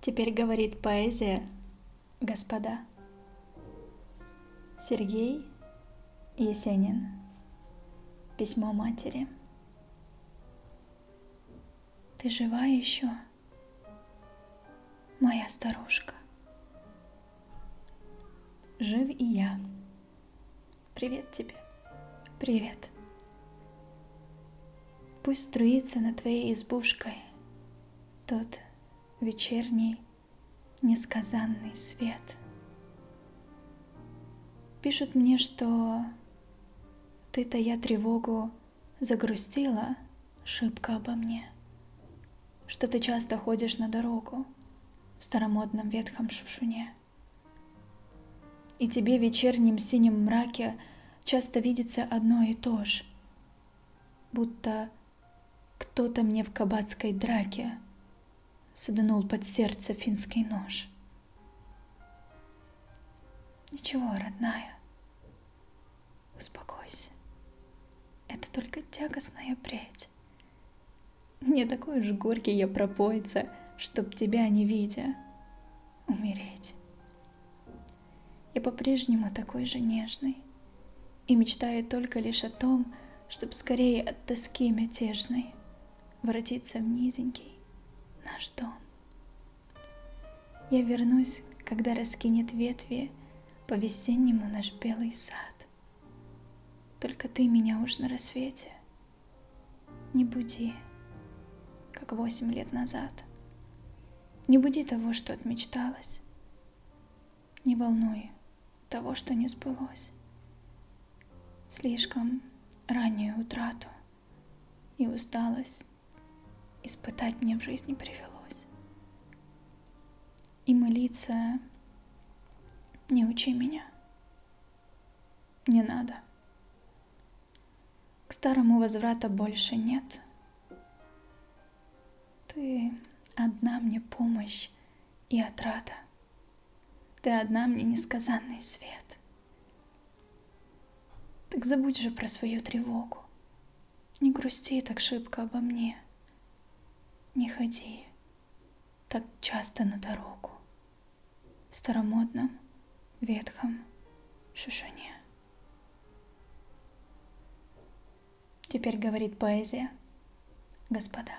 Теперь говорит поэзия, господа. Сергей Есенин. Письмо матери. Ты жива еще, моя старушка? Жив и я. Привет тебе. Привет. Пусть струится над твоей избушкой тот вечерний несказанный свет. Пишут мне, что ты, то я тревогу, загрустила шибко обо мне, что ты часто ходишь на дорогу в старомодном ветхом шушуне. И тебе в вечернем синем мраке часто видится одно и то же, будто кто-то мне в кабацкой драке — саданул под сердце финский нож. Ничего, родная, успокойся. Это только тягостная прядь. Не такой уж горький я пропойца, чтоб тебя не видя умереть. Я по-прежнему такой же нежный и мечтаю только лишь о том, чтоб скорее от тоски мятежной воротиться в низенький, наш дом. Я вернусь, когда раскинет ветви по-весеннему наш белый сад. Только ты меня уж на рассвете не буди, как восемь лет назад. Не буди того, что отмечталось. Не волнуй того, что не сбылось. Слишком раннюю утрату и усталость испытать мне в жизни привелось. И молиться не учи меня. Не надо. К старому возврата больше нет. Ты одна мне помощь и отрада. Ты одна мне несказанный свет. Так забудь же про свою тревогу. Не грусти так шибко обо мне — не ходи так часто на дорогу в старомодном ветхом шушуне. Теперь говорит поэзия, господа.